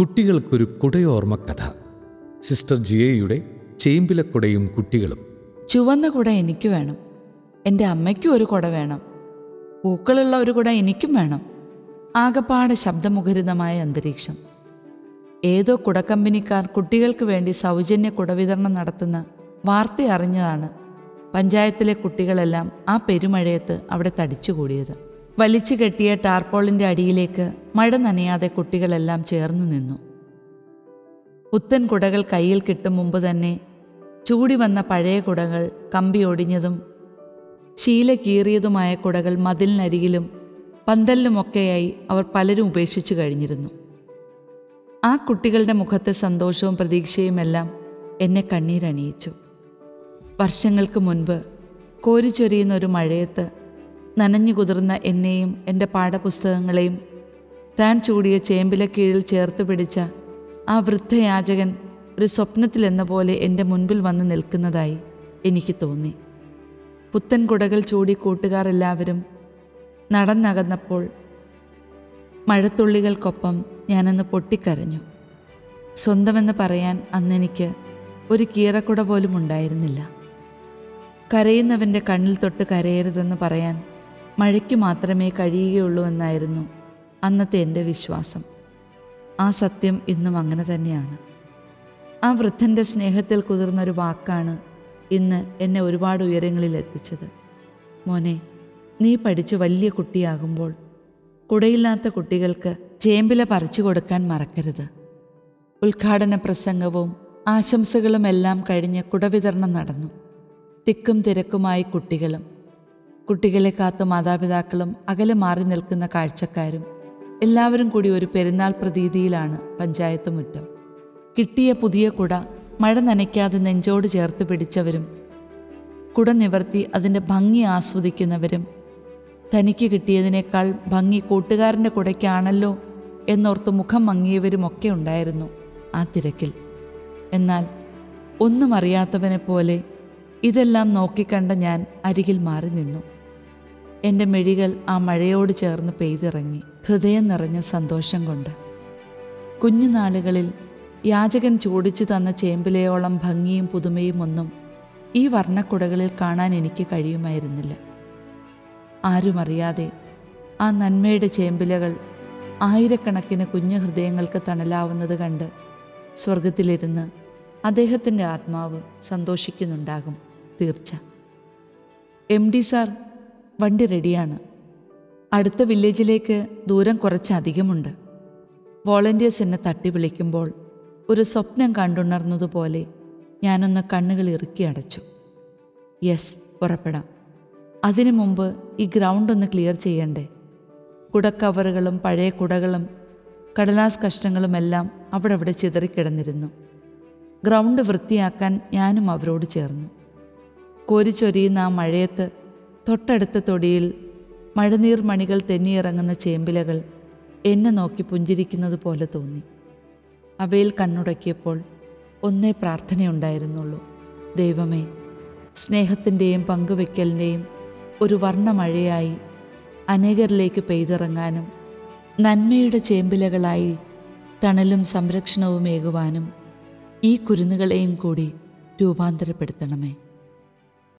കുട്ടികൾക്കൊരു കുടയോർമ്മ കഥ. സിസ്റ്റർ ജിയയുടെ ചേമ്പിലക്കുടയും കുട്ടികളും. ചുവന്ന കുട എനിക്ക് വേണം. എന്റെ അമ്മയ്ക്കും ഒരു കുട വേണം. പൂക്കളുള്ള ഒരു കുട എനിക്കും വേണം. ആകപ്പാടെ ശബ്ദമുഖരിതമായ അന്തരീക്ഷം. ഏതോ കുടക്കമ്പനിക്കാർ കുട്ടികൾക്ക് വേണ്ടി സൗജന്യ കുടവിതരണം നടത്തുന്ന വാർത്ത അറിഞ്ഞതാണ് പഞ്ചായത്തിലെ കുട്ടികളെല്ലാം ആ പെരുമഴയത്ത് അവിടെ തടിച്ചുകൂടിയത്. വലിച്ചു കെട്ടിയ ടാർപോളിന്റെ അടിയിലേക്ക് മഴ നനയാതെ കുട്ടികളെല്ലാം ചേർന്നു നിന്നു. പുത്തൻ കുടകൾ കയ്യിൽ കിട്ടും മുമ്പ് തന്നെ ചൂടി വന്ന പഴയ കുടകൾ കമ്പി ഒടിഞ്ഞതും ശീല കീറിയതുമായ കുടകൾ മതിലിനരികിലും പന്തലിലുമൊക്കെയായി അവർ പലരും ഉപേക്ഷിച്ചു കഴിഞ്ഞിരുന്നു. ആ കുട്ടികളുടെ മുഖത്തെ സന്തോഷവും പ്രതീക്ഷയുമെല്ലാം എന്നെ കണ്ണീരണിയിച്ചു. വർഷങ്ങൾക്ക് മുൻപ് കോരിച്ചൊരിയുന്ന ഒരു മഴയത്ത് നനഞ്ഞു കുതിർന്ന എന്നെയും എന്റെ പാഠപുസ്തകങ്ങളെയും താൻ ചൂടിയ ചേമ്പില കീഴിൽ ചേർത്ത് പിടിച്ച ആ വൃദ്ധയാചകൻ ഒരു സ്വപ്നത്തിലെന്ന പോലെ എന്റെ മുൻപിൽ വന്ന് നിൽക്കുന്നതായി എനിക്ക് തോന്നി. പുത്തൻ കുടകൾ ചൂടി കൂട്ടുകാർ എല്ലാവരും നടന്നകന്നപ്പോൾ മഴത്തുള്ളികൾക്കൊപ്പം ഞാനന്ന് പൊട്ടിക്കരഞ്ഞു. സ്വന്തമെന്ന് പറയാൻ അന്നെനിക്ക് ഒരു കീറക്കുട പോലും ഉണ്ടായിരുന്നില്ല കരയുന്നവന്റെ കണ്ണിൽ തൊട്ട് കരയരുതെന്ന് പറയാൻ മഴയ്ക്ക് മാത്രമേ കഴിയുകയുള്ളൂ എന്നായിരുന്നു അന്നത്തെ എന്റെ വിശ്വാസം. ആ സത്യം ഇന്നും അങ്ങനെ തന്നെയാണ്. ആ വൃദ്ധന്റെ സ്നേഹത്തിൽ കുതിർന്നൊരു വാക്കാണ് ഇന്ന് എന്നെ ഒരുപാട് ഉയരങ്ങളിൽ എത്തിച്ചത്. മോനെ നീ പഠിച്ച് വലിയ കുട്ടിയാകുമ്പോൾ കുടയില്ലാത്ത കുട്ടികൾക്ക് ചേമ്പില പറിച്ചു കൊടുക്കാൻ മറക്കരുത്. ഉദ്ഘാടന പ്രസംഗവും ആശംസകളുമെല്ലാം കഴിഞ്ഞ് കുടവിതരണം നടന്നു. തിക്കും തിരക്കുമായി കുട്ടികളും കുട്ടികളെ കാത്ത മാതാപിതാക്കളും അകലെ മാറി നിൽക്കുന്ന കാഴ്ചക്കാരും എല്ലാവരും കൂടി ഒരു പെരുന്നാൾ പ്രതീതിയിലാണ് പഞ്ചായത്ത് മുറ്റം. കിട്ടിയ പുതിയ കുട മഴ നനയ്ക്കാതെ നെഞ്ചോട് ചേർത്ത് പിടിച്ചവരും കുട നിവർത്തി അതിന്റെ ഭംഗി ആസ്വദിക്കുന്നവരും തനിക്ക് കിട്ടിയതിനേക്കാൾ ഭംഗി കൂട്ടുകാരന്റെ കുടയ്ക്കാണല്ലോ എന്നോർത്ത് മുഖം മങ്ങിയവരുമൊക്കെ ഉണ്ടായിരുന്നു ആ തിരക്കിൽ. എന്നാൽ ഒന്നും അറിയാത്തവനെ പോലെ ഇതെല്ലാം നോക്കിക്കണ്ട ഞാൻ അരികിൽ മാറി നിന്നു. എന്റെ മിഴികൾ ആ മഴയോട് ചേർന്ന് പെയ്തിറങ്ങി. ഹൃദയം നിറഞ്ഞ സന്തോഷം കൊണ്ട്. കുഞ്ഞുനാളുകളിൽ യാചകൻ ചൂടിച്ചു തന്ന ചേമ്പിലയോളം ഭംഗിയും പുതുമയും ഒന്നും ഈ വർണക്കുടകളിൽ കാണാൻ എനിക്ക് കഴിയുമായിരുന്നില്ല. ആരുമറിയാതെ ആ നന്മയുടെ ചേമ്പിലകൾ ആയിരക്കണക്കിന് കുഞ്ഞു ഹൃദയങ്ങൾക്ക് തണലാവുന്നത് കണ്ട് സ്വർഗത്തിലിരുന്ന് അദ്ദേഹത്തിന്റെ ആത്മാവ് സന്തോഷിക്കുന്നുണ്ടാകും തീർച്ച. എം ഡി സാർ വണ്ടി റെഡിയാണ്. അടുത്ത വില്ലേജിലേക്ക് ദൂരം കുറച്ചധികമുണ്ട് വോളണ്ടിയേഴ്സ് എന്നെ തട്ടി വിളിക്കുമ്പോൾ ഒരു സ്വപ്നം കണ്ടുണർന്നതുപോലെ ഞാനൊന്ന് കണ്ണുകൾ ഇറുക്കി അടച്ചു. യെസ് പുറപ്പെടാം അതിനു മുമ്പ് ഈ ഗ്രൗണ്ട് ഒന്ന് ക്ലിയർ ചെയ്യണ്ടേ? കുടക്കവറുകളും പഴയ കുടകളും കടലാസ് കഷ്ണങ്ങളുമെല്ലാം അവിടെ അവിടെ ചിതറിക്കിടന്നിരുന്നു. ഗ്രൗണ്ട് വൃത്തിയാക്കാൻ ഞാനും അവരോട് ചേർന്നു. കോരിച്ചൊരിയുന്ന ആ മഴയത്ത് തൊട്ടടുത്ത തൊടിയിൽ മഴനീർ മണികൾ തെന്നിയിറങ്ങുന്ന ചേമ്പിലകൾ എന്നെ നോക്കി പുഞ്ചിരിക്കുന്നത് പോലെ തോന്നി. അവയിൽ കണ്ണുടക്കിയപ്പോൾ ഒന്നേ പ്രാർത്ഥനയുണ്ടായിരുന്നുള്ളൂ. ദൈവമേ സ്നേഹത്തിന്റെയും പങ്കുവെക്കലിന്റെയും ഒരു വർണമഴയായി അനേകരിലേക്ക് പെയ്തിറങ്ങാനും നന്മയുടെ ചേമ്പിലകളായി തണലും സംരക്ഷണവും ഏകുവാനും ഈ കുരുന്നുകളെയും കൂടി രൂപാന്തരപ്പെടുത്തണമേ.